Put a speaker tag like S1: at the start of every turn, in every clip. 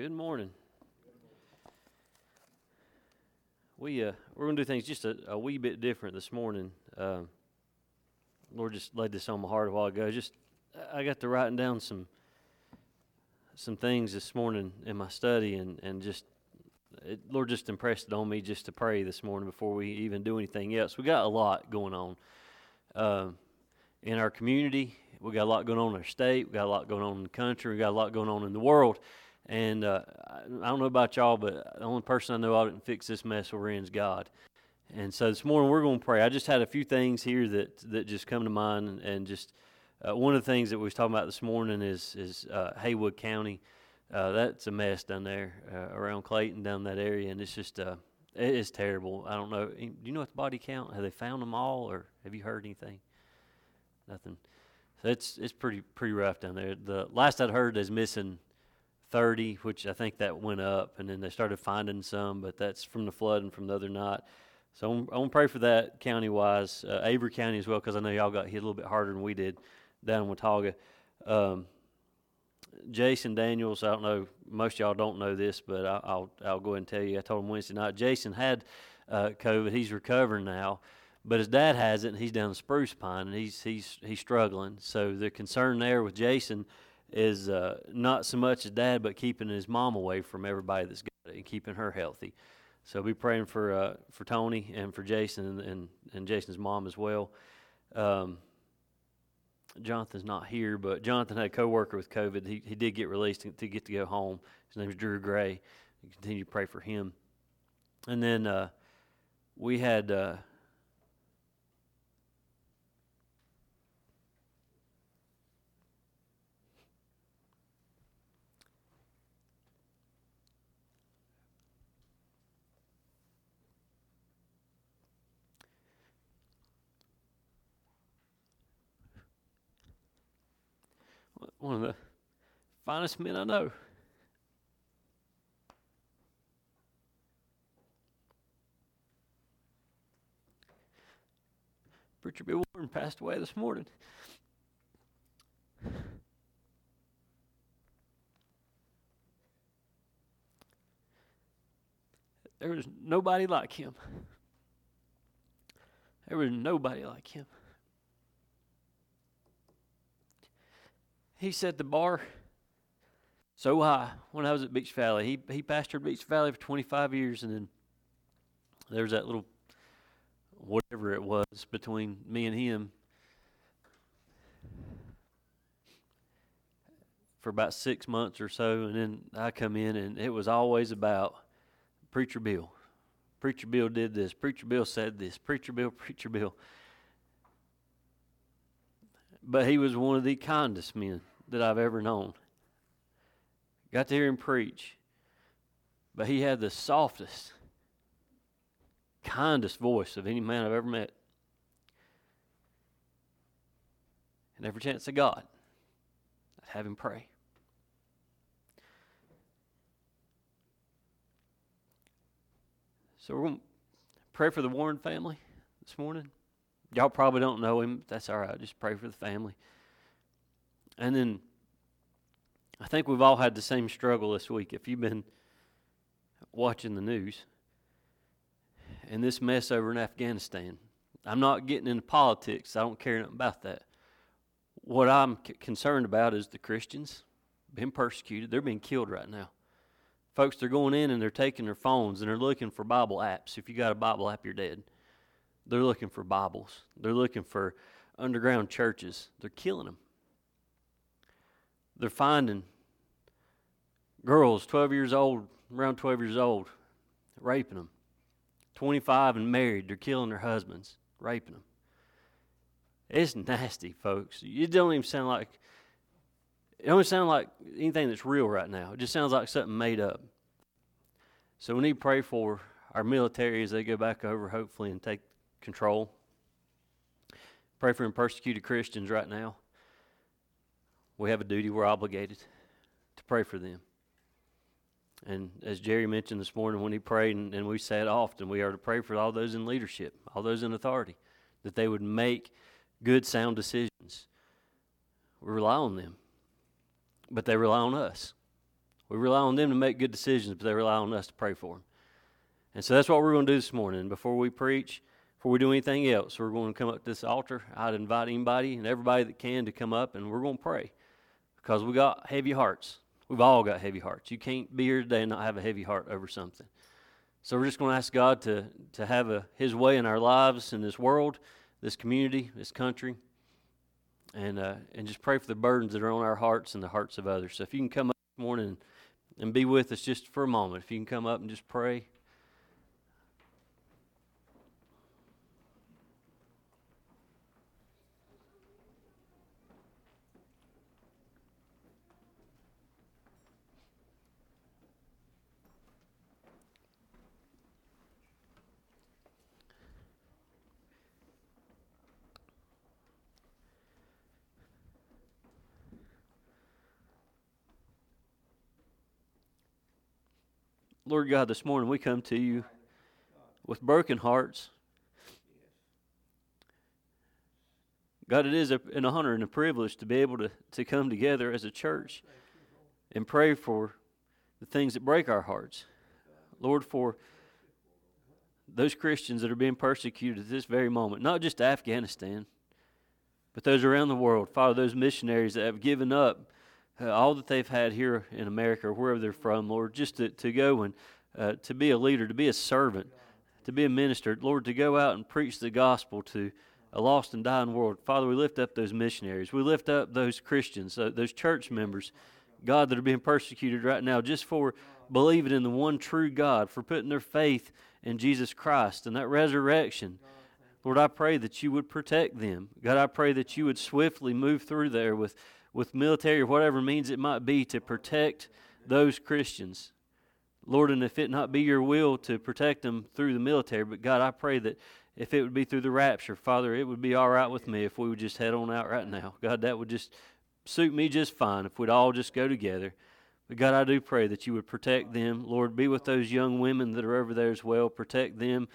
S1: Good morning. We uh, we're gonna do things just a, a wee bit different this morning. Uh, Lord just laid this on my heart a while ago. Just I got to writing down some some things this morning in my study, and and just it, Lord just impressed it on me just to pray this morning before we even do anything else. We got a lot going on uh, in our community. We got a lot going on in our state. We got a lot going on in the country. We got a lot going on in the world. And uh, I don't know about y'all, but the only person I know I didn't fix this mess we're in is God. And so this morning we're going to pray. I just had a few things here that, that just come to mind, and, and just uh, one of the things that we was talking about this morning is is uh, Haywood County. Uh, that's a mess down there uh, around Clayton, down that area, and it's just uh, it is terrible. I don't know. Do you know what the body count? Have they found them all, or have you heard anything? Nothing. So it's it's pretty pretty rough down there. The last I'd heard is missing 30, which I think that went up, and then they started finding some, but that's from the flood and from the other night. So I'm, want to pray for that county wise, uh, Avery County as well, because I know y'all got hit a little bit harder than we did down in Watauga. Um, Jason Daniels, I don't know, most y'all don't know this, but I, will I'll go ahead and tell you. I told him Wednesday night. Jason had uh, COVID. He's recovering now, but his dad has it, and he's down in Spruce Pine, and he's he's he's struggling. So the concern there with Jason is uh, not so much his dad, but keeping his mom away from everybody that's got it and keeping her healthy. So be praying for uh, for Tony and for Jason and, and, and Jason's mom as well. Um, Jonathan's not here, but Jonathan had a coworker with COVID. He he did get released to, get to go home. His name is Drew Gray. We continue to pray for him. And then uh, we had one of the finest men I know. Preacher Bill Warren passed away this morning. There was nobody like him. There was nobody like him. He set the bar so high when I was at Beech Valley. He he pastored Beech Valley for 25 years, and then there was that little whatever it was between me and him for about six months or so, and then I come in, and it was always about Preacher Bill. Preacher Bill did this. Preacher Bill said this. Preacher Bill, Preacher Bill. But he was one of the kindest men that I've ever known. Got to hear him preach. But he had the softest, kindest voice of any man I've ever met. And every chance I got, I'd have him pray. So we're going to pray for the Warren family this morning. Y'all probably don't know him. That's all right. Just pray for the family. And then I think we've all had the same struggle this week. If you've been watching the news and this mess over in Afghanistan, I'm not getting into politics. I don't care nothing about that. What I'm c- concerned about is the Christians being persecuted. They're being killed right now. Folks, they're going in and they're taking their phones and they're looking for Bible apps. If you got a Bible app, you're dead. They're looking for Bibles. They're looking for underground churches. They're killing them they're finding girls 12 years old, around 12 years old, raping them. 25 and married, they're killing their husbands, raping them. It's nasty, folks. It don't even sound like it don't sound like anything that's real right now. It just sounds like something made up. So we need to pray for our military as they go back over, hopefully, and take control. Pray for persecuted Christians right now we have a duty, we're obligated to pray for them. And as Jerry mentioned this morning when he prayed, and, and we said often, we are to pray for all those in leadership, all those in authority, that they would make good, sound decisions. We rely on them, but they rely on us. We rely on them to make good decisions, but they rely on us to pray for them. And so that's what we're going to do this morning. Before we preach, before we do anything else, we're going to come up to this altar. I'd invite anybody and everybody that can to come up, and we're going to pray because we got heavy hearts. We've all got heavy hearts. You can't be here today and not have a heavy heart over something. So we're just going to ask God to, to have a, His way in our lives, in this world, this community, this country, and, uh, and just pray for the burdens that are on our hearts and the hearts of others. So if you can come up this morning and be with us just for a moment, if you can come up and just pray. Lord God, this morning we come to you with broken hearts. God, it is an honor and a privilege to be able to, to come together as a church and pray for the things that break our hearts. Lord, for those Christians that are being persecuted at this very moment, not just Afghanistan, but those around the world. Father, those missionaries that have given up uh, all that they've had here in America or wherever they're from, Lord, just to, to go and uh, to be a leader, to be a servant, to be a minister, Lord, to go out and preach the gospel to a lost and dying world. Father, we lift up those missionaries. We lift up those Christians, uh, those church members, God, that are being persecuted right now just for believing in the one true God, for putting their faith in Jesus Christ and that resurrection. Lord, I pray that you would protect them. God, I pray that you would swiftly move through there with with military or whatever means it might be to protect those Christians. Lord, and if it not be your will to protect them through the military, but God, I pray that if it would be through the rapture, Father, it would be all right with me if we would just head on out right now. God, that would just suit me just fine if we'd all just go together. But God, I do pray that you would protect them. Lord, be with those young women that are over there as well. Protect them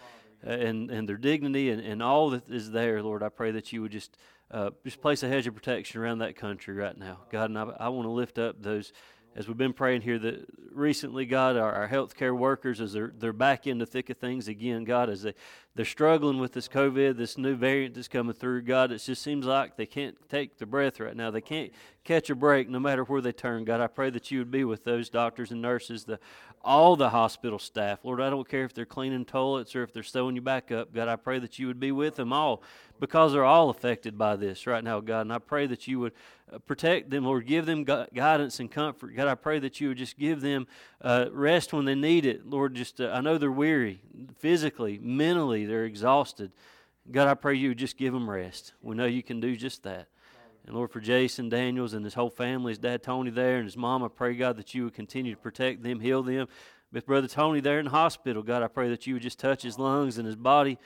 S1: and, and their dignity and, and all that is there, Lord. I pray that you would just uh, just place a hedge of protection around that country right now. God, and I, I want to lift up those, as we've been praying here, that recently, God, our, our healthcare workers, as they're, they're back in the thick of things again, God, as they, they're struggling with this COVID, this new variant that's coming through, God, it just seems like they can't take the breath right now. They can't catch a break no matter where they turn. God, I pray that you would be with those doctors and nurses, the all the hospital staff. Lord, I don't care if they're cleaning toilets or if they're sewing you back up. God, I pray that you would be with them all because they're all affected by this right now, God. And I pray that you would uh, protect them, Lord. Give them guidance and comfort. God, I pray that you would just give them uh, rest when they need it. Lord, just uh, I know they're weary physically, mentally, they're exhausted. God, I pray you would just give them rest. We know you can do just that. And Lord, for Jason Daniels and his whole family, his dad Tony there and his mom, I pray, God, that you would continue to protect them, heal them. With Brother Tony there in the hospital, God, I pray that you would just touch his lungs and his body.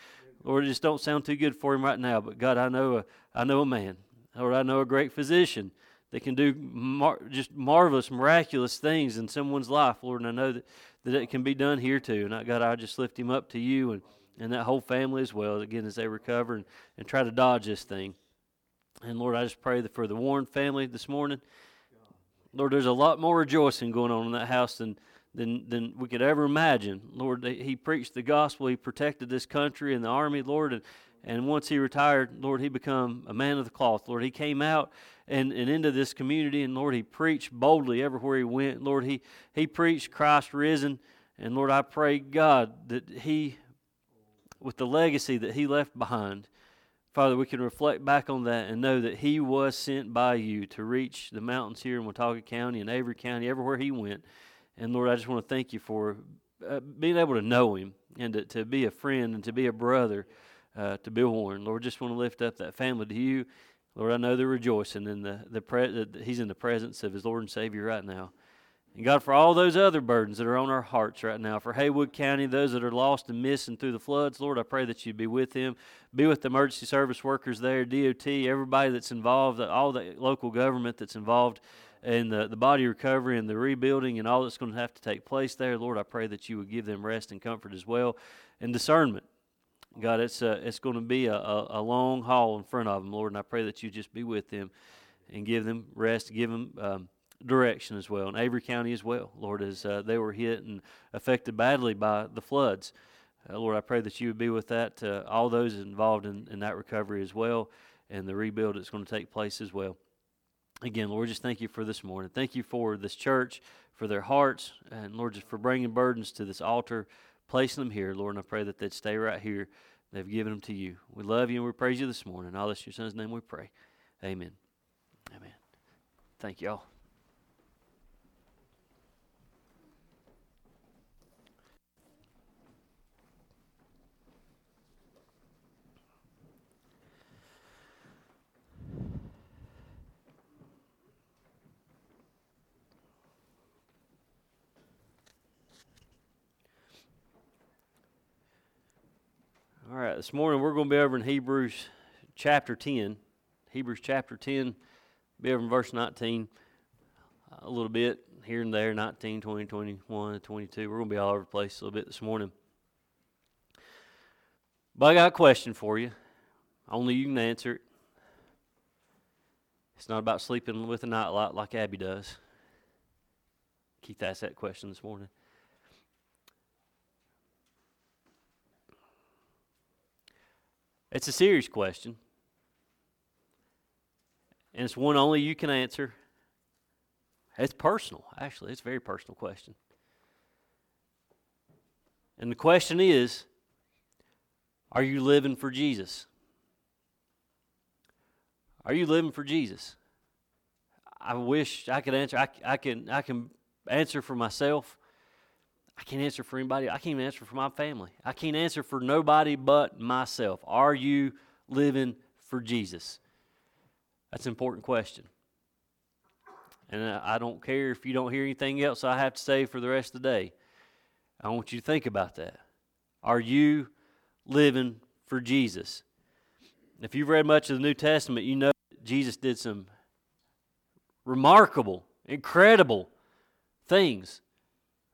S1: Lord, it just don't sound too good for him right now, but God, I know a, I know a man, or I know a great physician that can do mar- just marvelous, miraculous things in someone's life, Lord, and I know that, that it can be done here too. And I, God, I just lift him up to you and, and that whole family as well, again, as they recover and, and try to dodge this thing. And Lord, I just pray that for the Warren family this morning. Lord, there's a lot more rejoicing going on in that house than than than we could ever imagine. Lord, he preached the gospel. He protected this country and the army, Lord, and and once he retired, Lord, he became a man of the cloth. Lord, he came out and, and into this community, and Lord, he preached boldly everywhere he went. Lord, he he preached Christ risen, and Lord, I pray God that he, with the legacy that he left behind, Father, we can reflect back on that and know that He was sent by you to reach the mountains here in Watauga County and Avery County, everywhere He went. And Lord, I just want to thank you for uh, being able to know Him and to, to be a friend and to be a brother uh, to Bill Warren. Lord, just want to lift up that family to you. Lord, I know they're rejoicing in the, the pre- that He's in the presence of His Lord and Savior right now. And God, for all those other burdens that are on our hearts right now, for Haywood County, those that are lost and missing through the floods, Lord, I pray that you'd be with them. Be with the emergency service workers there, DOT, everybody that's involved, all the local government that's involved in the, the body recovery and the rebuilding and all that's going to have to take place there. Lord, I pray that you would give them rest and comfort as well and discernment. God, it's, uh, it's going to be a, a, a long haul in front of them, Lord, and I pray that you just be with them and give them rest, give them. Um, direction as well, and Avery County as well, Lord, as uh, they were hit and affected badly by the floods. Uh, Lord, I pray that you would be with that, uh, all those involved in, in that recovery as well, and the rebuild that's going to take place as well. Again, Lord, just thank you for this morning. Thank you for this church, for their hearts, and Lord, just for bringing burdens to this altar, placing them here, Lord, and I pray that they'd stay right here. They've given them to you. We love you and we praise you this morning. All this in your son's name we pray. Amen. Amen. Thank you all. Right, this morning we're going to be over in Hebrews chapter 10. Hebrews chapter 10, be over in verse 19 a little bit here and there 19, 20, 21, 22. We're going to be all over the place a little bit this morning. But I got a question for you. Only you can answer it. It's not about sleeping with a nightlight like Abby does. Keith asked that question this morning. It's a serious question. And it's one only you can answer. It's personal, actually. It's a very personal question. And the question is Are you living for Jesus? Are you living for Jesus? I wish I could answer. I, I, can, I can answer for myself. I can't answer for anybody. I can't even answer for my family. I can't answer for nobody but myself. Are you living for Jesus? That's an important question. And I don't care if you don't hear anything else I have to say for the rest of the day. I want you to think about that. Are you living for Jesus? If you've read much of the New Testament, you know Jesus did some remarkable, incredible things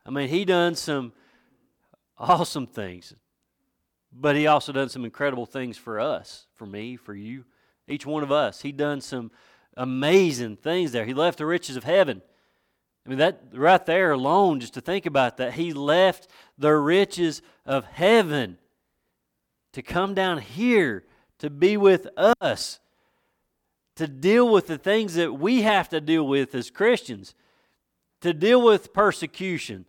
S1: I mean, he done some awesome things, but he also done some incredible things for us, for me, for you, each one of us. He done some amazing things there. He left the riches of heaven. I mean, that right there alone, just to think about that, he left the riches of heaven to come down here to be with us, to deal with the things that we have to deal with as Christians, to deal with persecution,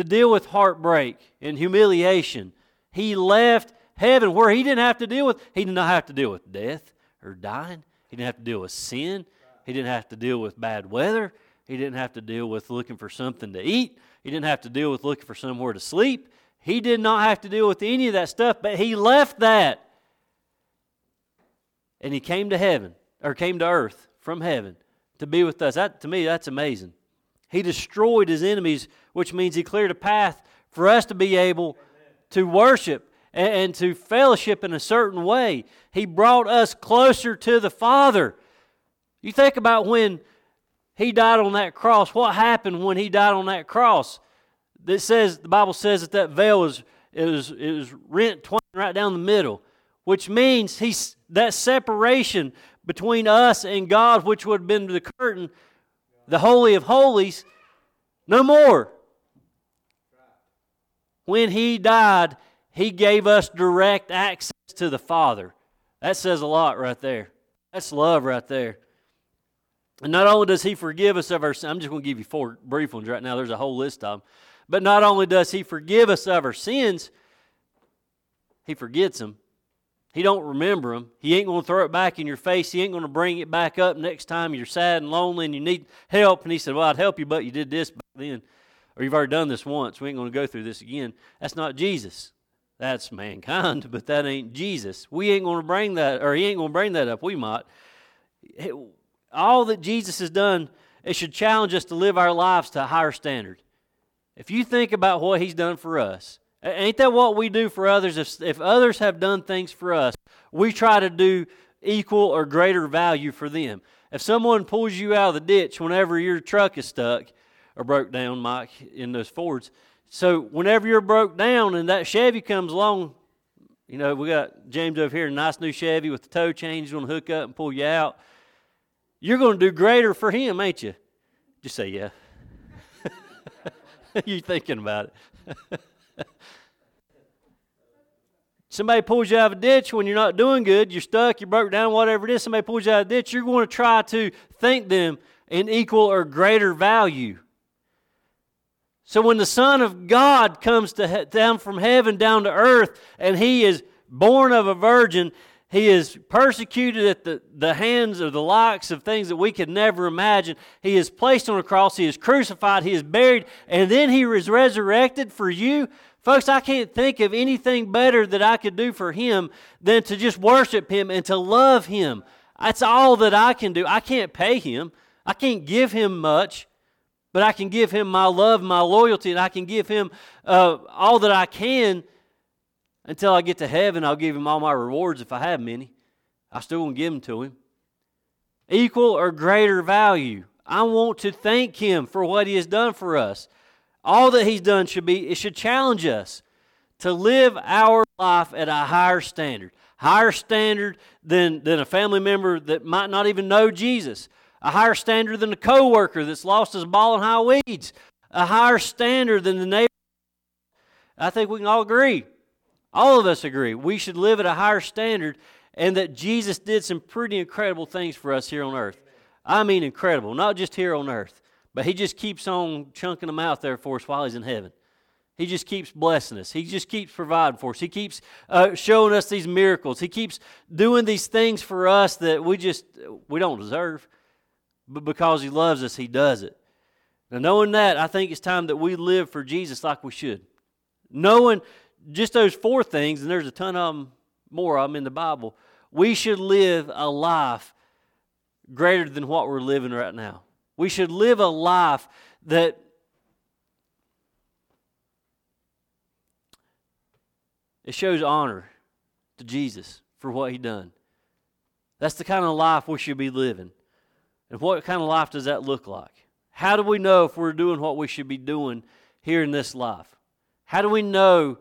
S1: to deal with heartbreak and humiliation. He left heaven where he didn't have to deal with, he did not have to deal with death or dying. He didn't have to deal with sin. He didn't have to deal with bad weather. He didn't have to deal with looking for something to eat. He didn't have to deal with looking for somewhere to sleep. He did not have to deal with any of that stuff, but he left that. And he came to heaven, or came to earth from heaven to be with us. That, to me, that's amazing. He destroyed his enemies, which means he cleared a path for us to be able to worship and, to fellowship in a certain way. He brought us closer to the Father. You think about when he died on that cross, what happened when he died on that cross? It says the Bible says that that veil was it was it was rent twain right down the middle, which means he's that separation between us and God, which would have been the curtain, the Holy of Holies, no more. When He died, He gave us direct access to the Father. That says a lot right there. That's love right there. And not only does He forgive us of our sins, I'm just going to give you four brief ones right now. There's a whole list of them. But not only does He forgive us of our sins, He forgets them he don't remember them. He ain't going to throw it back in your face. He ain't going to bring it back up next time you're sad and lonely and you need help. And he said, well, I'd help you, but you did this back then. Or you've already done this once. We ain't going to go through this again. That's not Jesus. That's mankind, but that ain't Jesus. We ain't going to bring that, or he ain't going to bring that up. We might. All that Jesus has done, it should challenge us to live our lives to a higher standard. If you think about what he's done for us, Ain't that what we do for others? If, if others have done things for us, we try to do equal or greater value for them. If someone pulls you out of the ditch whenever your truck is stuck or broke down, Mike, in those Fords, so whenever you're broke down and that Chevy comes along, you know, we got James over here, a nice new Chevy with the tow chain. He's going to hook up and pull you out. You're going to do greater for him, ain't you? Just say yeah. You're thinking about it. Somebody pulls you out of a ditch when you're not doing good, you're stuck, you're broke down, whatever it is, somebody pulls you out of a ditch, you're going to try to think them in equal or greater value. So when the Son of God comes to down from heaven down to earth and he is born of a virgin, he is persecuted at the, the hands of the likes of things that we could never imagine. He is placed on a cross, he is crucified, he is buried, and then he is resurrected for you. Folks, I can't think of anything better that I could do for him than to just worship him and to love him. That's all that I can do. I can't pay him, I can't give him much. But I can give him my love, my loyalty, and I can give him uh, all that I can until I get to heaven. I'll give him all my rewards if I have many. I still won't give them to him. Equal or greater value. I want to thank him for what he has done for us. All that he's done should be, it should challenge us to live our life at a higher standard. Higher standard than, than a family member that might not even know Jesus a higher standard than a coworker that's lost his ball in high weeds, a higher standard than the neighbor. I think we can all agree. All of us agree. We should live at a higher standard and that Jesus did some pretty incredible things for us here on earth. I mean, incredible. Not just here on earth, but He just keeps on chunking them out there for us while He's in heaven. He just keeps blessing us. He just keeps providing for us. He keeps uh, showing us these miracles. He keeps doing these things for us that we just we don't deserve but because He loves us, He does it. Now, knowing that, I think it's time that we live for Jesus like we should. Knowing just those four things, and there's a ton of them, more of them in the Bible, we should live a life greater than what we're living right now. We should live a life that it shows honor to Jesus for what he done. That's the kind of life we should be living. And what kind of life does that look like? How do we know if we're doing what we should be doing here in this life? How do we know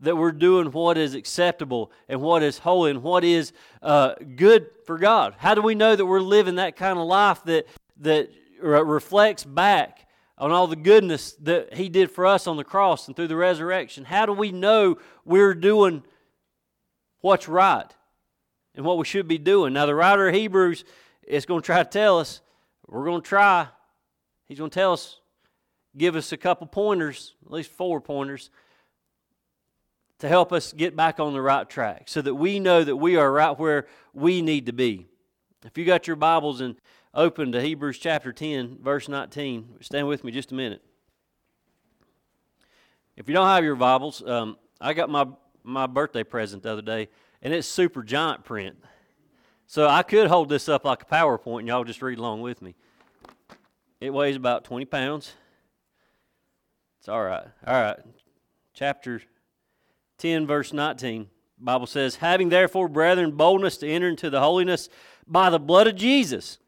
S1: that we're doing what is acceptable and what is holy and what is uh, good for God? How do we know that we're living that kind of life that, that reflects back on all the goodness that He did for us on the cross and through the resurrection? How do we know we're doing what's right and what we should be doing? Now, the writer of Hebrews is going to try to tell us. We're going to try. He's going to tell us, give us a couple pointers, at least four pointers, to help us get back on the right track so that we know that we are right where we need to be. If you got your Bibles and open to Hebrews chapter 10, verse 19, stand with me just a minute. If you don't have your Bibles, um, I got my, my birthday present the other day, and it's super giant print. So I could hold this up like a PowerPoint and y'all just read along with me. It weighs about 20 pounds. It's all right. All right. Chapter 10, verse 19. Bible says, Having therefore, brethren, boldness to enter into the holiness by the blood of Jesus,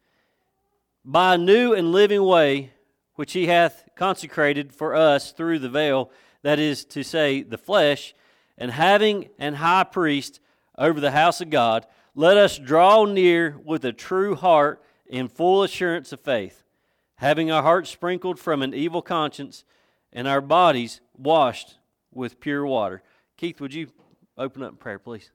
S1: by a new and living way, which he hath consecrated for us through the veil, that is to say, the flesh, and having an high priest over the house of God, let us draw near with a true heart in full assurance of faith, having our hearts sprinkled from an evil conscience and our bodies washed with pure water. Keith, would you open up in prayer, please?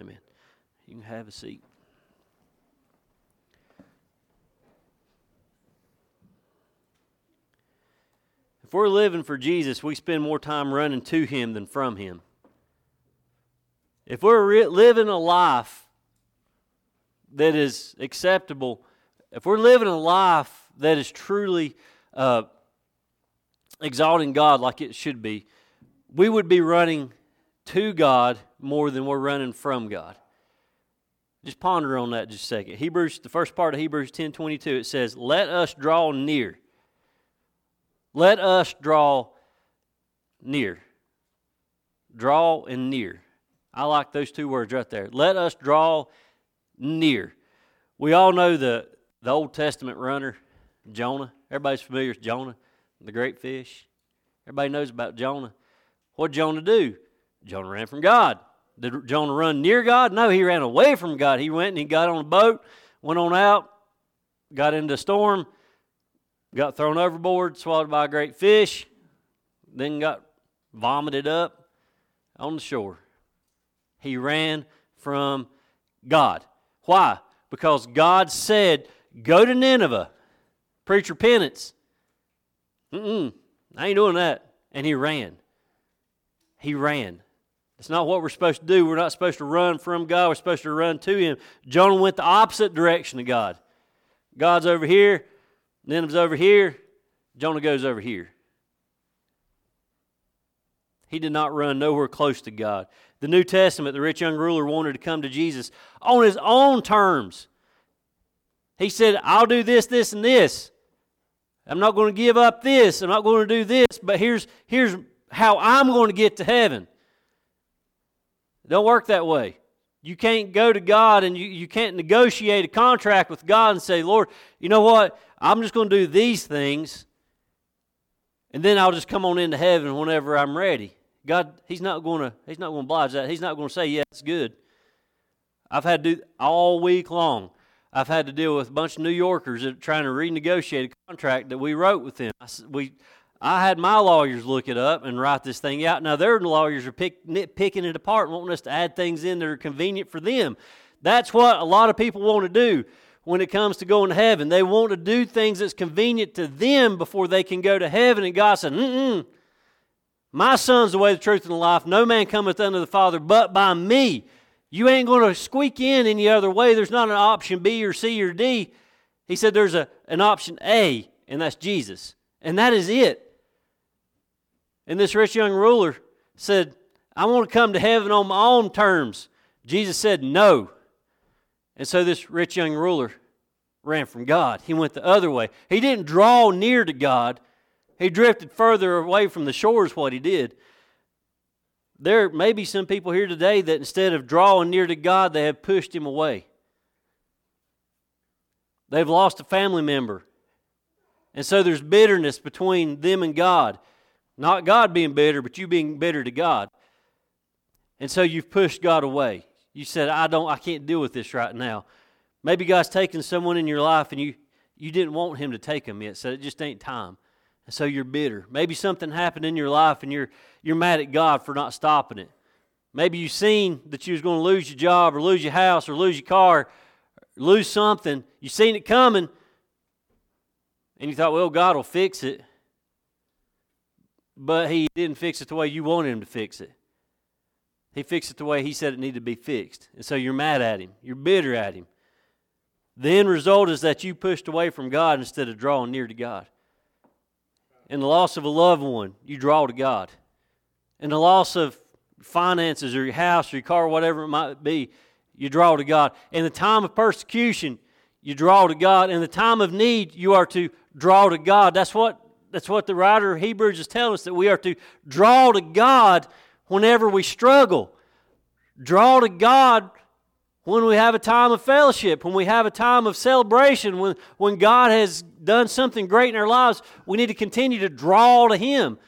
S1: Amen. You can have a seat. If we're living for Jesus, we spend more time running to Him than from Him. If we're re- living a life that is acceptable, if we're living a life that is truly uh, exalting God like it should be, we would be running to God more than we're running from God. Just ponder on that just a second. Hebrews, the first part of Hebrews 10 22, it says, Let us draw near. Let us draw near. Draw and near. I like those two words right there. Let us draw near We all know the, the Old Testament runner, Jonah. Everybody's familiar with Jonah, the great fish. Everybody knows about Jonah. What did Jonah do? Jonah ran from God. Did Jonah run near God? No, he ran away from God. He went and he got on a boat, went on out, got into a storm, got thrown overboard, swallowed by a great fish, then got vomited up on the shore. He ran from God. Why? Because God said, Go to Nineveh, preach repentance. Mm-mm, I ain't doing that. And he ran. He ran. It's not what we're supposed to do. We're not supposed to run from God. We're supposed to run to Him. Jonah went the opposite direction of God. God's over here, Nineveh's over here, Jonah goes over here. He did not run nowhere close to God. The New Testament, the rich young ruler wanted to come to Jesus on his own terms. He said, I'll do this, this, and this. I'm not going to give up this. I'm not going to do this, but here's, here's how I'm going to get to heaven. Don't work that way. You can't go to God and you, you can't negotiate a contract with God and say, Lord, you know what? I'm just going to do these things and then I'll just come on into heaven whenever I'm ready. God, He's not going to He's not going to oblige that. He's not going to say, Yeah, it's good. I've had to do all week long. I've had to deal with a bunch of New Yorkers that are trying to renegotiate a contract that we wrote with them. I, we, I had my lawyers look it up and write this thing out. Now their lawyers are pick, picking it apart and wanting us to add things in that are convenient for them. That's what a lot of people want to do when it comes to going to heaven. They want to do things that's convenient to them before they can go to heaven. And God said, mm my son's the way, the truth, and the life. No man cometh unto the Father but by me. You ain't going to squeak in any other way. There's not an option B or C or D. He said there's a, an option A, and that's Jesus. And that is it. And this rich young ruler said, I want to come to heaven on my own terms. Jesus said, No. And so this rich young ruler ran from God. He went the other way. He didn't draw near to God, he drifted further away from the shores, what he did. There may be some people here today that instead of drawing near to God, they have pushed him away. They've lost a family member. And so there's bitterness between them and God. Not God being bitter, but you being bitter to God. And so you've pushed God away. You said, I don't I can't deal with this right now. Maybe God's taken someone in your life and you you didn't want him to take them yet, so it just ain't time. And so you're bitter. Maybe something happened in your life and you're you're mad at God for not stopping it. Maybe you seen that you was going to lose your job or lose your house or lose your car, lose something. You seen it coming, and you thought, well, God will fix it but he didn't fix it the way you wanted him to fix it. He fixed it the way he said it needed to be fixed. And so you're mad at him. You're bitter at him. The end result is that you pushed away from God instead of drawing near to God. In the loss of a loved one, you draw to God. In the loss of finances or your house or your car, whatever it might be, you draw to God. In the time of persecution, you draw to God. In the time of need, you are to draw to God. That's what that's what the writer of Hebrews is telling us that we are to draw to God whenever we struggle. Draw to God when we have a time of fellowship, when we have a time of celebration, when, when God has done something great in our lives, we need to continue to draw to Him.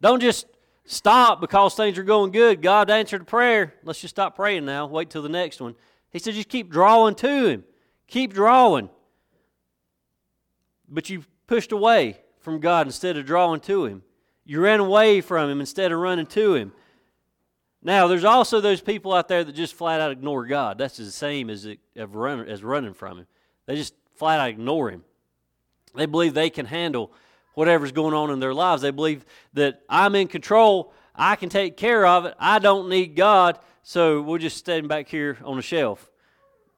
S1: Don't just stop because things are going good. God answered a prayer. Let's just stop praying now. Wait till the next one. He said, just keep drawing to Him. Keep drawing. But you've pushed away from God instead of drawing to Him. You ran away from Him instead of running to Him. Now, there's also those people out there that just flat out ignore God. That's the same as, it, as running from Him. They just flat out ignore Him. They believe they can handle whatever's going on in their lives. They believe that I'm in control, I can take care of it, I don't need God, so we'll just stand back here on the shelf.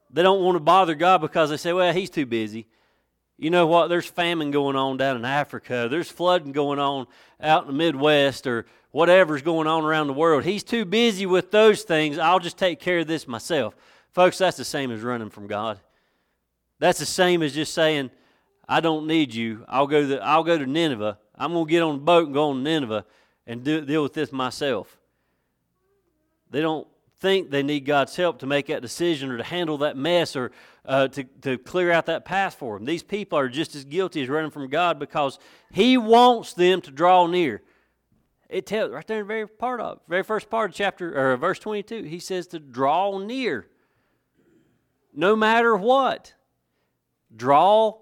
S1: They don't want to bother God because they say, well, He's too busy. You know what? There's famine going on down in Africa. There's flooding going on out in the Midwest or whatever's going on around the world. He's too busy with those things. I'll just take care of this myself. Folks, that's the same as running from God. That's the same as just saying, I don't need you. I'll go to, I'll go to Nineveh. I'm going to get on a boat and go on to Nineveh and do, deal with this myself. They don't think they need God's help to make that decision or to handle that mess or uh, to, to clear out that path for them. These people are just as guilty as running from God because He wants them to draw near. It tells right there in the very part of very first part of chapter or verse 22, he says to draw near. No matter what. Draw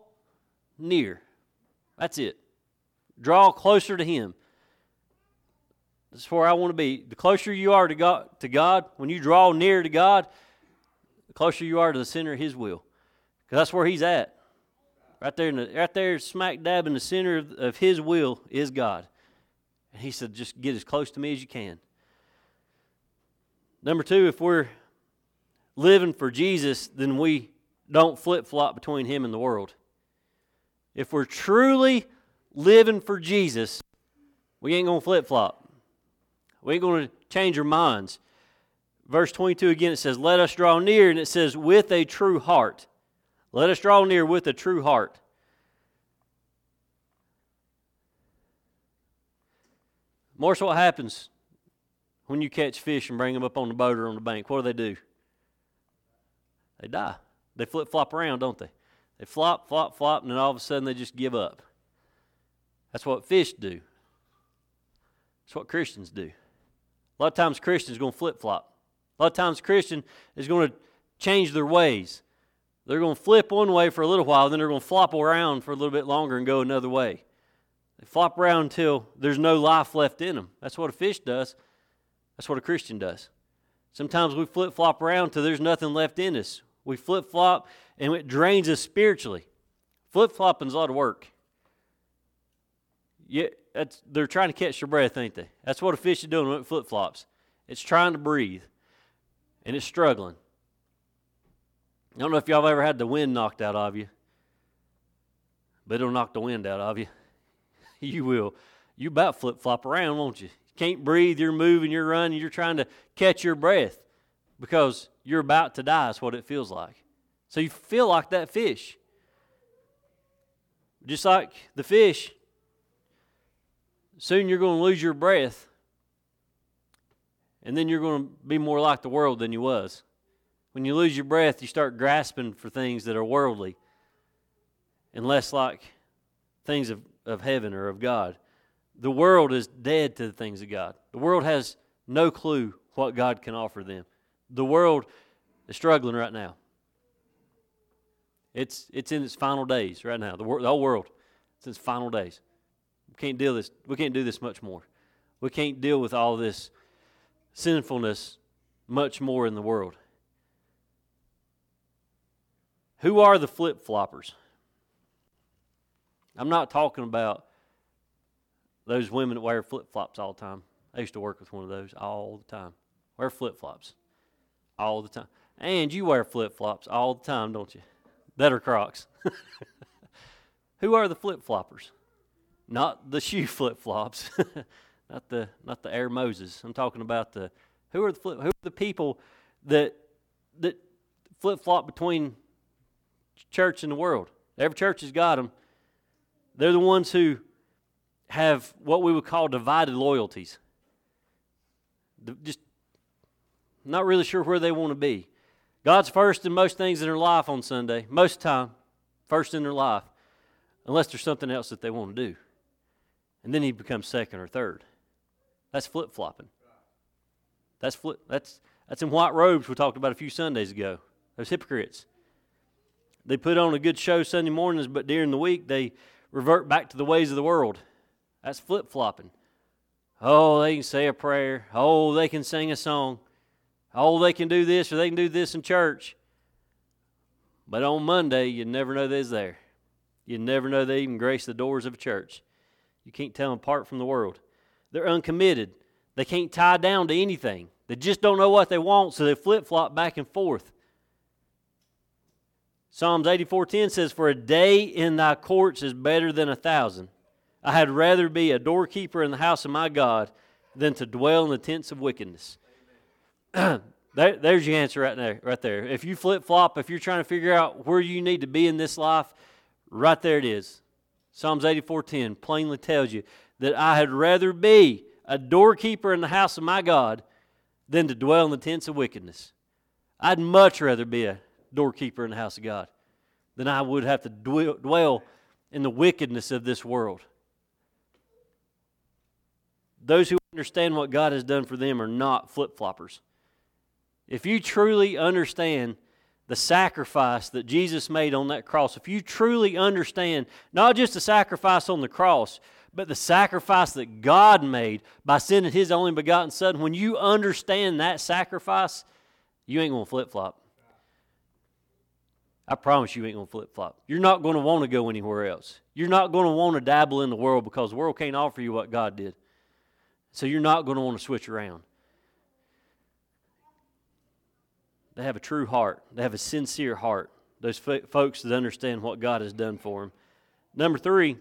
S1: near. That's it. Draw closer to him. That's where I want to be. The closer you are to God, to God, when you draw near to God, the closer you are to the center of His will, because that's where He's at. Right there, the, right there, smack dab in the center of, of His will is God. And He said, just get as close to me as you can. Number two, if we're living for Jesus, then we don't flip flop between Him and the world. If we're truly living for Jesus, we ain't going to flip flop. We ain't going to change our minds. Verse 22 again, it says, Let us draw near, and it says, with a true heart. Let us draw near with a true heart. Morris, what happens when you catch fish and bring them up on the boat or on the bank? What do they do? They die. They flip flop around, don't they? They flop, flop, flop, and then all of a sudden they just give up. That's what fish do. That's what Christians do. A lot of times Christians going to flip flop. A lot of times Christian is going to change their ways. They're going to flip one way for a little while, then they're going to flop around for a little bit longer and go another way. They flop around until there's no life left in them. That's what a fish does. That's what a Christian does. Sometimes we flip flop around until there's nothing left in us. We flip flop and it drains us spiritually. Flip flopping is a lot of work. Yeah, that's, they're trying to catch their breath, ain't they? That's what a fish is doing with flip flops. It's trying to breathe, and it's struggling. I don't know if y'all have ever had the wind knocked out of you, but it'll knock the wind out of you. you will. You about flip flop around, won't you? You can't breathe, you're moving, you're running, you're trying to catch your breath because you're about to die, is what it feels like. So you feel like that fish. Just like the fish, soon you're going to lose your breath. And then you're going to be more like the world than you was. When you lose your breath, you start grasping for things that are worldly and less like things of, of heaven or of God. The world is dead to the things of God. The world has no clue what God can offer them. The world is struggling right now. It's, it's in its final days right now. The, wor- the whole world, it's in its final days can't deal this. We can't do this much more. We can't deal with all this sinfulness much more in the world. Who are the flip floppers? I'm not talking about those women that wear flip flops all the time. I used to work with one of those all the time. Wear flip flops all the time. And you wear flip flops all the time, don't you? That are Crocs. Who are the flip floppers? Not the shoe flip flops, not the not the Air Moses. I'm talking about the who are the flip, who are the people that that flip flop between church and the world. Every church has got them. They're the ones who have what we would call divided loyalties. Just not really sure where they want to be. God's first in most things in their life on Sunday, most time, first in their life, unless there's something else that they want to do and then he becomes second or third. That's flip flopping. That's flip. That's that's in white robes we talked about a few Sundays ago. Those hypocrites. They put on a good show Sunday mornings, but during the week they revert back to the ways of the world. That's flip flopping. Oh, they can say a prayer. Oh, they can sing a song. Oh, they can do this or they can do this in church. But on Monday, you never know they's there. You never know they even grace the doors of a church. You can't tell them apart from the world. They're uncommitted. They can't tie down to anything. They just don't know what they want, so they flip flop back and forth. Psalms 84:10 says, "For a day in thy courts is better than a thousand. I had rather be a doorkeeper in the house of my God than to dwell in the tents of wickedness." there, there's your answer right there. Right there. If you flip flop, if you're trying to figure out where you need to be in this life, right there it is. Psalms 84:10 plainly tells you that I had rather be a doorkeeper in the house of my God than to dwell in the tents of wickedness. I'd much rather be a doorkeeper in the house of God than I would have to dwell in the wickedness of this world. Those who understand what God has done for them are not flip floppers. If you truly understand the sacrifice that Jesus made on that cross, if you truly understand not just the sacrifice on the cross, but the sacrifice that God made by sending His only begotten Son, when you understand that sacrifice, you ain't going to flip flop. I promise you ain't going to flip flop. You're not going to want to go anywhere else. You're not going to want to dabble in the world because the world can't offer you what God did. So you're not going to want to switch around. They have a true heart, they have a sincere heart. Those folks that understand what God has done for them. Number three,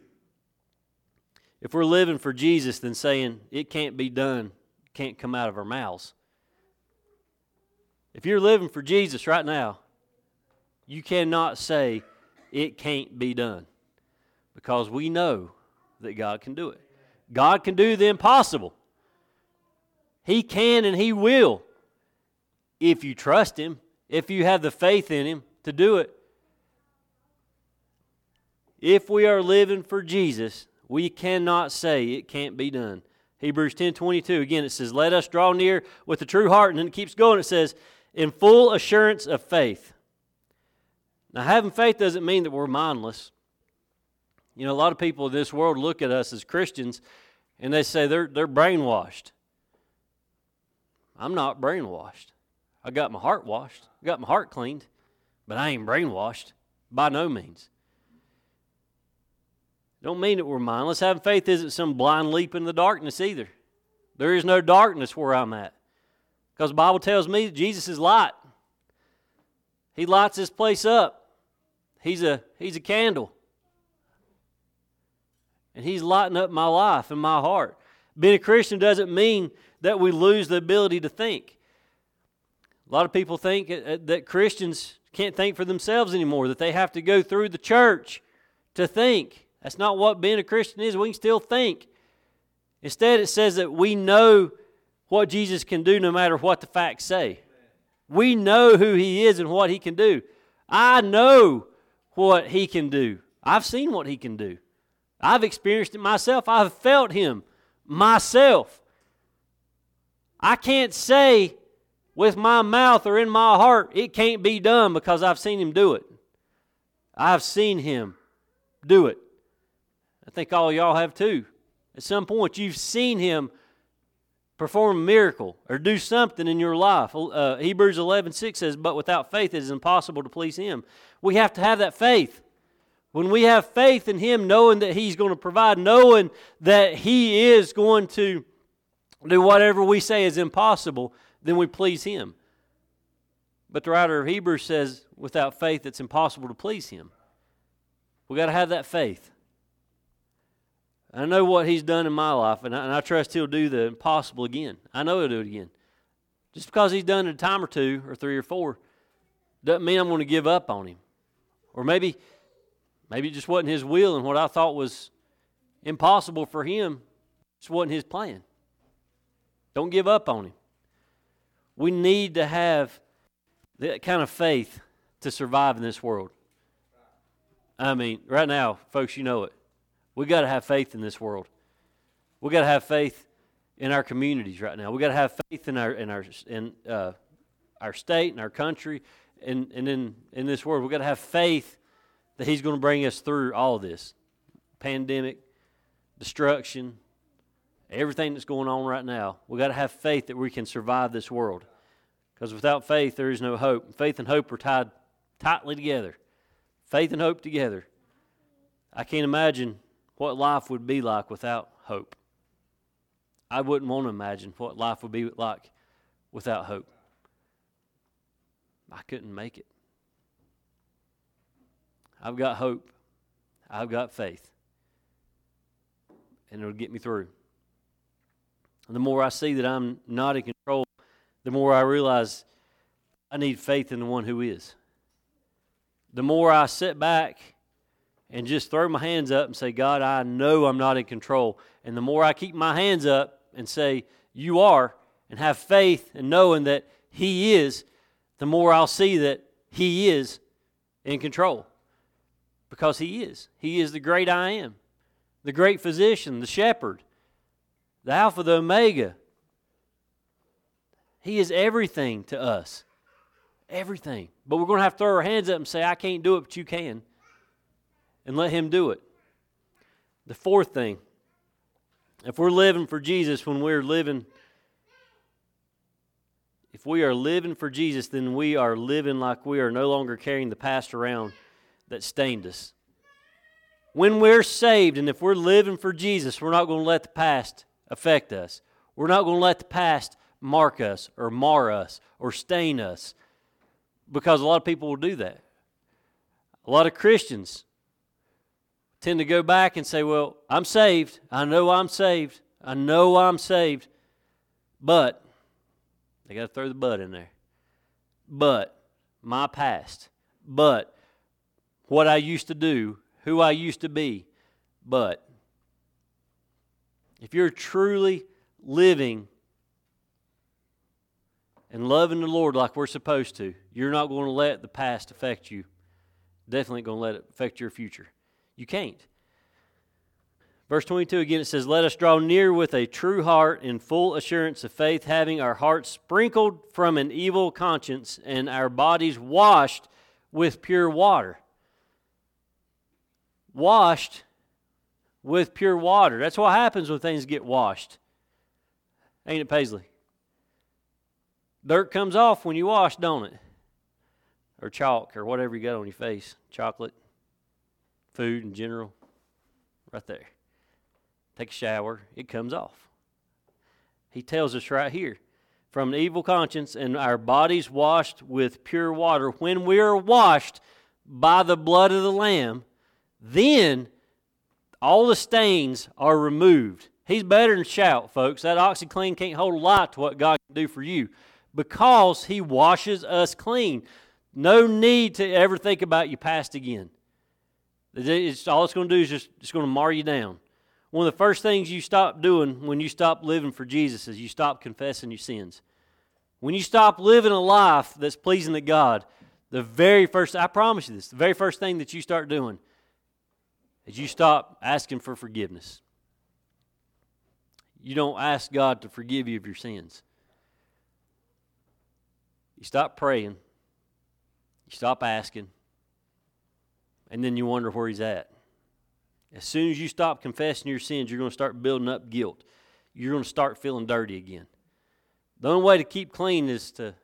S1: if we're living for Jesus, then saying it can't be done can't come out of our mouths. If you're living for Jesus right now, you cannot say it can't be done because we know that God can do it. God can do the impossible. He can and He will if you trust Him, if you have the faith in Him to do it. If we are living for Jesus, we cannot say it can't be done. Hebrews 10 22, again, it says, Let us draw near with a true heart. And then it keeps going. It says, In full assurance of faith. Now, having faith doesn't mean that we're mindless. You know, a lot of people in this world look at us as Christians and they say they're, they're brainwashed. I'm not brainwashed. I got my heart washed, I got my heart cleaned, but I ain't brainwashed by no means. Don't mean that we're mindless. Having faith isn't some blind leap in the darkness either. There is no darkness where I'm at. Because the Bible tells me that Jesus is light. He lights this place up. He's a, he's a candle. And He's lighting up my life and my heart. Being a Christian doesn't mean that we lose the ability to think. A lot of people think uh, uh, that Christians can't think for themselves anymore, that they have to go through the church to think. That's not what being a Christian is. We can still think. Instead, it says that we know what Jesus can do no matter what the facts say. We know who He is and what He can do. I know what He can do. I've seen what He can do. I've experienced it myself. I've felt Him myself. I can't say with my mouth or in my heart, it can't be done because I've seen Him do it. I've seen Him do it. I think all y'all have too. At some point, you've seen Him perform a miracle or do something in your life. Uh, Hebrews 11 6 says, But without faith it is impossible to please Him. We have to have that faith. When we have faith in Him, knowing that He's going to provide, knowing that He is going to do whatever we say is impossible, then we please Him. But the writer of Hebrews says, without faith, it's impossible to please Him. we got to have that faith. I know what He's done in my life, and I, and I trust He'll do the impossible again. I know He'll do it again. Just because He's done it a time or two, or three or four, doesn't mean I'm going to give up on Him. Or maybe, maybe it just wasn't His will, and what I thought was impossible for Him just wasn't His plan. Don't give up on Him. We need to have that kind of faith to survive in this world. I mean, right now, folks, you know it. We got to have faith in this world. We got to have faith in our communities right now. We got to have faith in our in our in uh, our state and our country and and in in this world. We got to have faith that He's going to bring us through all this pandemic, destruction, everything that's going on right now, We've got to have faith that we can survive this world. Because without faith, there is no hope. Faith and hope are tied tightly together. Faith and hope together. I can't imagine what life would be like without hope. I wouldn't want to imagine what life would be like without hope. I couldn't make it. I've got hope. I've got faith. And it'll get me through. The more I see that I'm not in control, the more I realize I need faith in the one who is. The more I sit back and just throw my hands up and say, God, I know I'm not in control. And the more I keep my hands up and say, You are, and have faith and knowing that He is, the more I'll see that He is in control. Because He is. He is the great I am, the great physician, the shepherd, the Alpha, the Omega. He is everything to us. Everything. But we're going to have to throw our hands up and say, I can't do it, but you can. And let Him do it. The fourth thing, if we're living for Jesus when we're living, if we are living for Jesus, then we are living like we are no longer carrying the past around that stained us. When we're saved and if we're living for Jesus, we're not going to let the past affect us. We're not going to let the past mark us or mar us or stain us because a lot of people will do that. A lot of Christians tend to go back and say, Well, I'm saved. I know I'm saved. I know I'm saved. But, they got to throw the but in there. But, my past. But, what I used to do, who I used to be. But, if you're truly living and loving the Lord like we're supposed to, you're not going to let the past affect you. Definitely going to let it affect your future. You can't. Verse 22 again, it says, Let us draw near with a true heart in full assurance of faith, having our hearts sprinkled from an evil conscience and our bodies washed with pure water. Washed with pure water. That's what happens when things get washed. Ain't it, Paisley? Dirt comes off when you wash, don't it? Or chalk or whatever you got on your face. Chocolate food in general, right there. Take a shower, it comes off. He tells us right here from an evil conscience and our bodies washed with pure water. When we are washed by the blood of the Lamb, then all the stains are removed. He's better than shout, folks. That OxiClean can't hold a lot to what God can do for you because He washes us clean. No need to ever think about your past again. It's, all it's going to do is just it's going to mar you down. One of the first things you stop doing when you stop living for Jesus is you stop confessing your sins. When you stop living a life that's pleasing to God, the very first, I promise you this, the very first thing that you start doing is you stop asking for forgiveness. You don't ask God to forgive you of your sins. You stop praying. You stop asking and then you wonder where he's at. As soon as you stop confessing your sins, you're going to start building up guilt. You're going to start feeling dirty again. The only way to keep clean is to,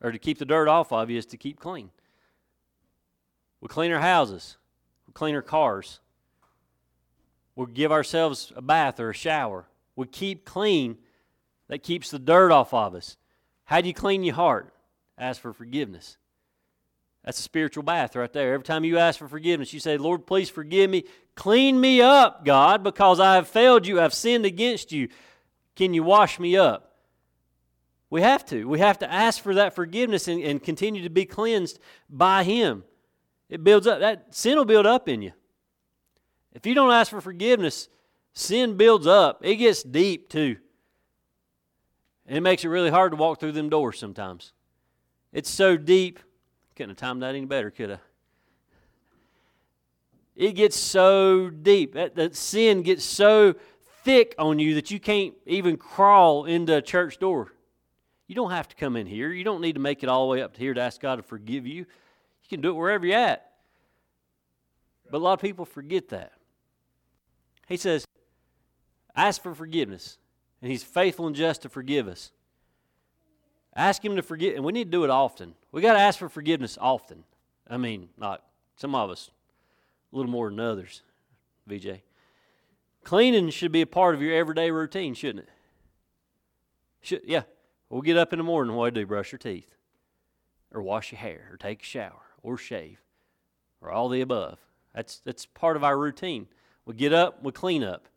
S1: or to keep the dirt off of you, is to keep clean. We clean our houses, we clean our cars, we give ourselves a bath or a shower. We keep clean. That keeps the dirt off of us. How do you clean your heart? Ask for forgiveness. That's a spiritual bath right there. Every time you ask for forgiveness, you say, Lord, please forgive me. Clean me up, God, because I have failed you. I've sinned against you. Can you wash me up? We have to. We have to ask for that forgiveness and, and continue to be cleansed by Him. It builds up. That sin will build up in you. If you don't ask for forgiveness, sin builds up. It gets deep too. And it makes it really hard to walk through them doors sometimes. It's so deep couldn't have timed that any better, could I? It gets so deep. That, that sin gets so thick on you that you can't even crawl into a church door. You don't have to come in here. You don't need to make it all the way up to here to ask God to forgive you. You can do it wherever you're at. But a lot of people forget that. He says, ask for forgiveness, and He's faithful and just to forgive us. Ask Him to forgive, and we need to do it often. We got to ask for forgiveness often. I mean, not some of us, a little more than others, VJ. Cleaning should be a part of your everyday routine, shouldn't it? Should, yeah. We'll get up in the morning. What do I do? Brush your teeth, or wash your hair, or take a shower, or shave, or all the above. That's that's part of our routine. We get up, we clean up.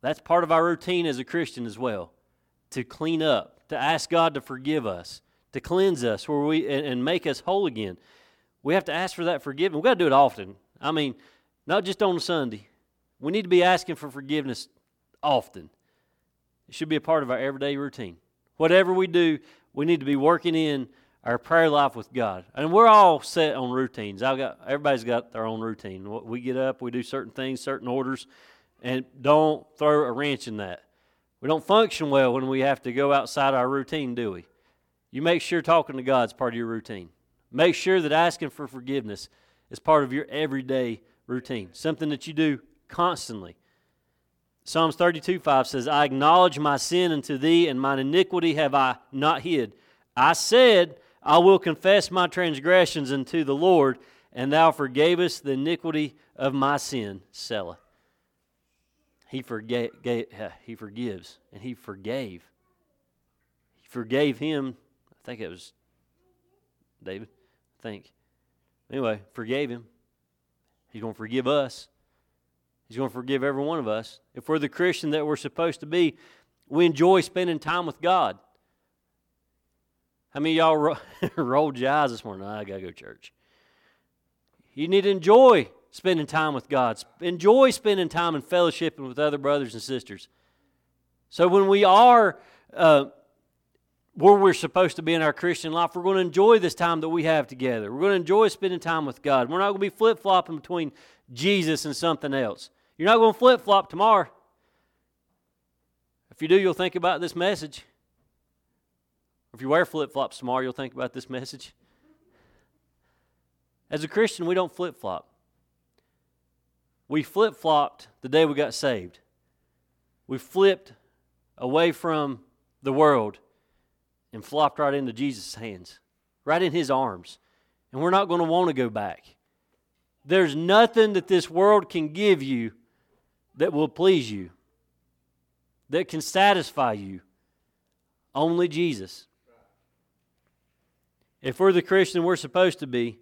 S1: That's part of our routine as a Christian as well to clean up, to ask God to forgive us, to cleanse us where we and, and make us whole again. We have to ask for that forgiveness. We've got to do it often. I mean, not just on Sunday. We need to be asking for forgiveness often. It should be a part of our everyday routine. Whatever we do, we need to be working in our prayer life with God. And we're all set on routines. I've got everybody's got their own routine. We get up, we do certain things, certain orders, and don't throw a wrench in that. We don't function well when we have to go outside our routine, do we? You make sure talking to God is part of your routine. Make sure that asking for forgiveness is part of your everyday routine, something that you do constantly. Psalms 32 5 says, I acknowledge my sin unto thee, and mine iniquity have I not hid. I said, I will confess my transgressions unto the Lord, and thou forgavest the iniquity of my sin. Selah. He, forgave, uh, he forgives, and he forgave. He forgave him, I think it was David, I think. Anyway, forgave him. He's going to forgive us. He's going to forgive every one of us. If we're the Christian that we're supposed to be, we enjoy spending time with God. How many y'all ro- rolled your eyes this morning? I got to go to church. You need to enjoy spending time with God. Enjoy spending time and fellowshipping with other brothers and sisters. So when we are uh, where we're supposed to be in our Christian life, we're going to enjoy this time that we have together. We're going to enjoy spending time with God. We're not going to be flip flopping between Jesus and something else. You're not going to flip flop tomorrow. If you do, you'll think about this message. If you wear flip flops tomorrow, you'll think about this message. As a Christian, we don't flip flop. We flip flopped the day we got saved. We flipped away from the world and flopped right into Jesus' hands, right in his arms. And we're not going to want to go back. There's nothing that this world can give you that will please you, that can satisfy you. Only Jesus. If we're the Christian we're supposed to be,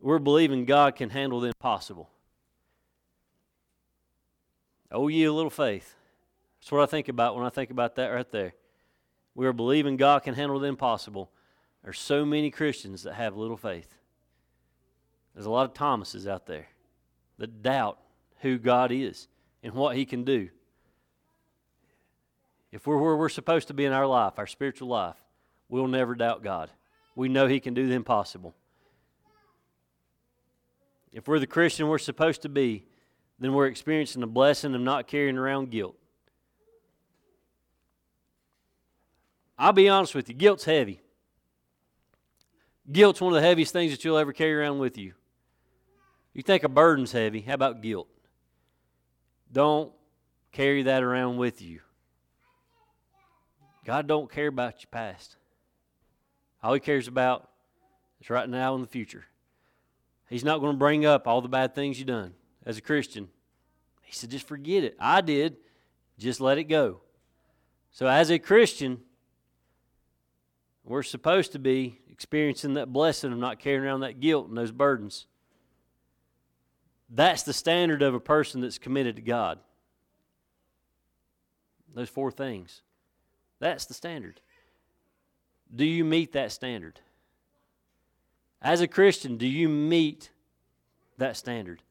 S1: we're believing God can handle the impossible. Oh, ye little faith. That's what I think about when I think about that right there. We are believing God can handle the impossible. There's so many Christians that have little faith. There's a lot of Thomases out there that doubt who God is and what He can do. If we're where we're supposed to be in our life, our spiritual life, we'll never doubt God. We know He can do the impossible. If we're the Christian we're supposed to be, then we're experiencing the blessing of not carrying around guilt. I'll be honest with you, guilt's heavy. Guilt's one of the heaviest things that you'll ever carry around with you. You think a burden's heavy, how about guilt? Don't carry that around with you. God don't care about your past. All he cares about is right now and the future. He's not going to bring up all the bad things you've done as a Christian. He said, just forget it. I did. Just let it go. So, as a Christian, we're supposed to be experiencing that blessing of not carrying around that guilt and those burdens. That's the standard of a person that's committed to God. Those four things. That's the standard. Do you meet that standard? As a Christian, do you meet that standard?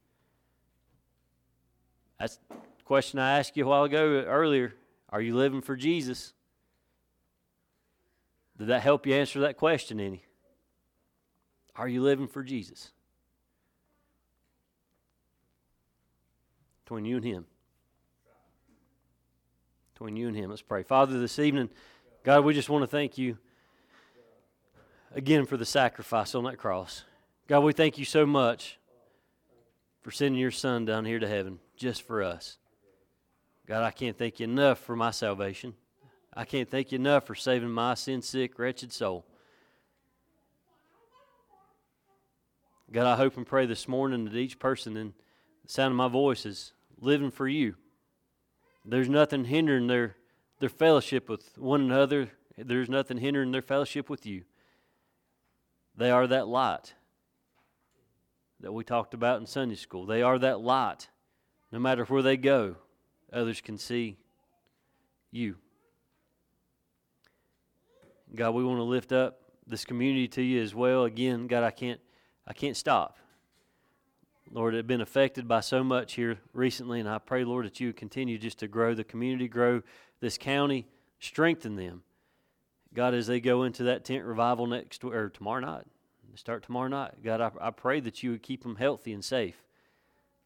S1: That's the question I asked you a while ago earlier. Are you living for Jesus? Did that help you answer that question any? Are you living for Jesus? Between you and Him. Between you and Him. Let's pray. Father, this evening, God, we just want to thank you again for the sacrifice on that cross. God, we thank you so much for sending your Son down here to heaven just for us. God, I can't thank you enough for my salvation. I can't thank you enough for saving my sin sick, wretched soul. God, I hope and pray this morning that each person in the sound of my voice is living for you. There's nothing hindering their, their fellowship with one another. There's nothing hindering their fellowship with you. They are that light that we talked about in Sunday school. They are that light. No matter where they go, others can see you. God, we want to lift up this community to you as well. Again, God, I can't I can't stop. Lord, I've been affected by so much here recently, and I pray, Lord, that you continue just to grow the community, grow this county, strengthen them. God, as they go into that tent revival next or tomorrow night, start tomorrow night, God, I, I pray that you would keep them healthy and safe.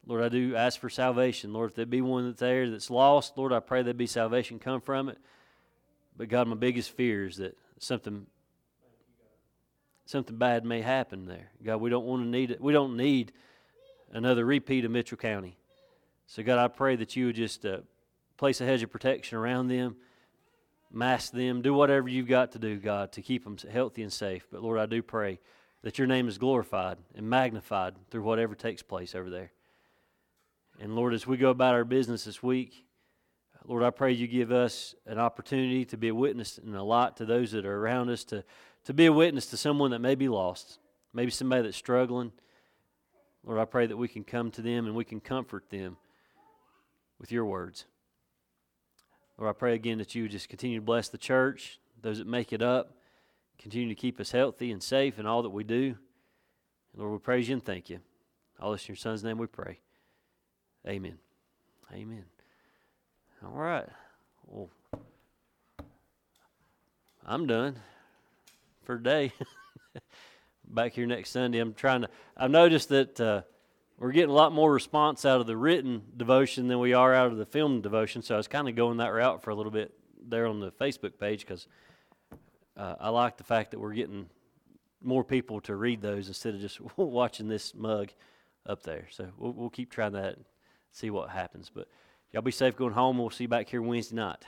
S1: Lord, I do ask for salvation. Lord, if there be one that's there that's lost, Lord, I pray there be salvation come from it. But God, my biggest fear is that something something bad may happen there. God, we don't want to need it. We don't need another repeat of Mitchell County. So God, I pray that you would just uh, place a hedge of protection around them, mask them, do whatever you've got to do, God, to keep them healthy and safe. But Lord, I do pray that your name is glorified and magnified through whatever takes place over there. And Lord, as we go about our business this week, Lord, I pray you give us an opportunity to be a witness and a light to those that are around us, to, to be a witness to someone that may be lost, maybe somebody that's struggling. Lord, I pray that we can come to them and we can comfort them with your words. Lord, I pray again that you just continue to bless the church, those that make it up, continue to keep us healthy and safe in all that we do. Lord, we praise you and thank you. All this in your son's name we pray. Amen. Amen. All right. Well, I'm done for today. Back here next Sunday. I'm trying to. I've noticed that uh, we're getting a lot more response out of the written devotion than we are out of the film devotion. So I was kind of going that route for a little bit there on the Facebook page because uh, I like the fact that we're getting more people to read those instead of just watching this mug up there. So we'll, we'll keep trying that and see what happens. But y'all be safe going home. We'll see you back here Wednesday night.